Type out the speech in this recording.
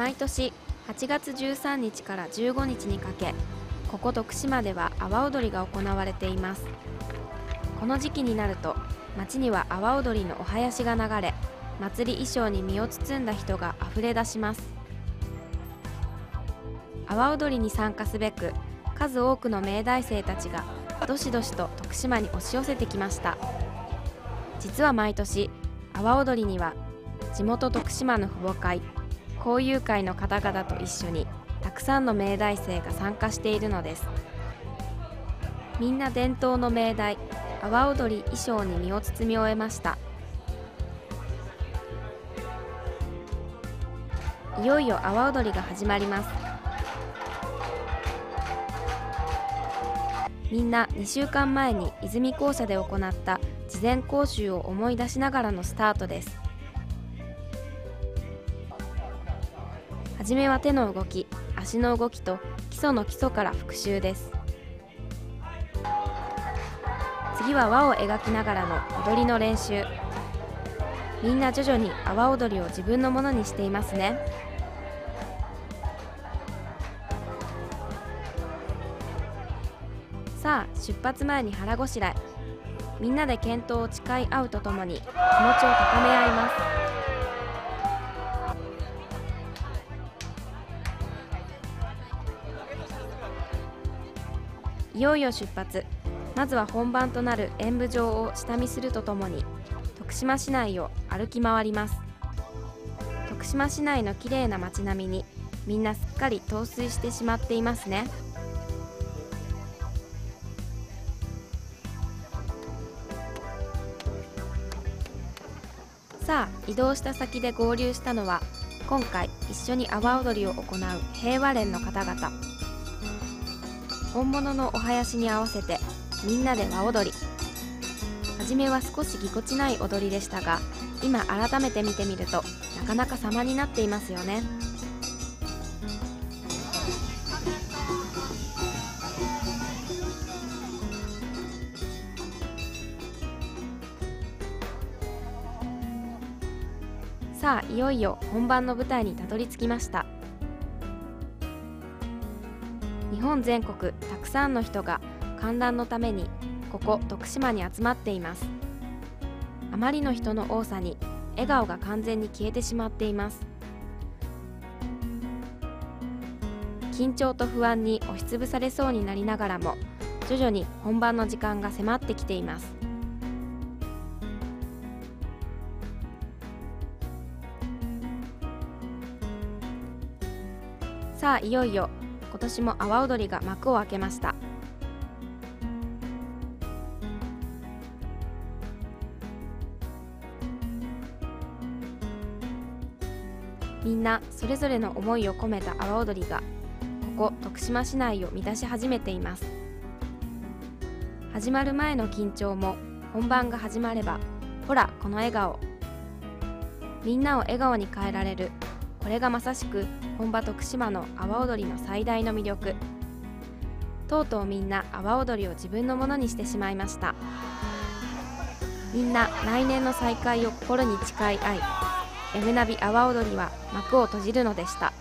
毎年8月13日から15日にかけここ徳島では阿波踊りが行われています。この時期になると街には阿波踊りのお囃子が流れ祭り衣装に身を包んだ人があふれ出します。阿波踊りに参加すべく数多くの明大生たちがどしどしと徳島に押し寄せてきました。実は毎年阿波踊りには地元徳島の父母会交友会の方々と一緒にたくさんの明大生が参加しているのです。みんな伝統の明大阿波踊り衣装に身を包み終えました。いよいよ阿波踊りが始まります。みんな2週間前に泉校舎で行った事前講習を思い出しながらのスタートです。はじめは手の動き足の動きと基礎の基礎から復習です。次は輪を描きながらの踊りの練習。みんな徐々に阿波踊りを自分のものにしていますね。さあ出発前に腹ごしらえ。みんなで健闘を誓い合うとともに気持ちを高め合います。いよいよ出発。まずは本番となる演舞場を下見するとともに徳島市内を歩き回ります。徳島市内の綺麗な街並みにみんなすっかり陶酔してしまっていますね。さあ移動した先で合流したのは今回一緒に阿波踊りを行う平和連の方々。本物のお囃子に合わせてみんなで和踊り。初めは少しぎこちない踊りでしたが今改めて見てみるとなかなか様になっていますよね。さあいよいよ本番の舞台にたどり着きました。日本全国たくさんの人が観覧のためにここ徳島に集まっています。あまりの人の多さに笑顔が完全に消えてしまっています。緊張と不安に押しつぶされそうになりながらも徐々に本番の時間が迫ってきています。さあいよいよ今年も阿波踊りが幕を開けました。みんなそれぞれの思いを込めた阿波踊りがここ徳島市内を満たし始めています。始まる前の緊張も本番が始まればほらこの笑顔。みんなを笑顔に変えられるこれがまさしく本場徳島の阿波踊りの最大の魅力とうとうみんな阿波踊りを自分のものにしてしまいましたみんな来年の再会を心に誓い合い M ナビ阿波踊りは幕を閉じるのでした。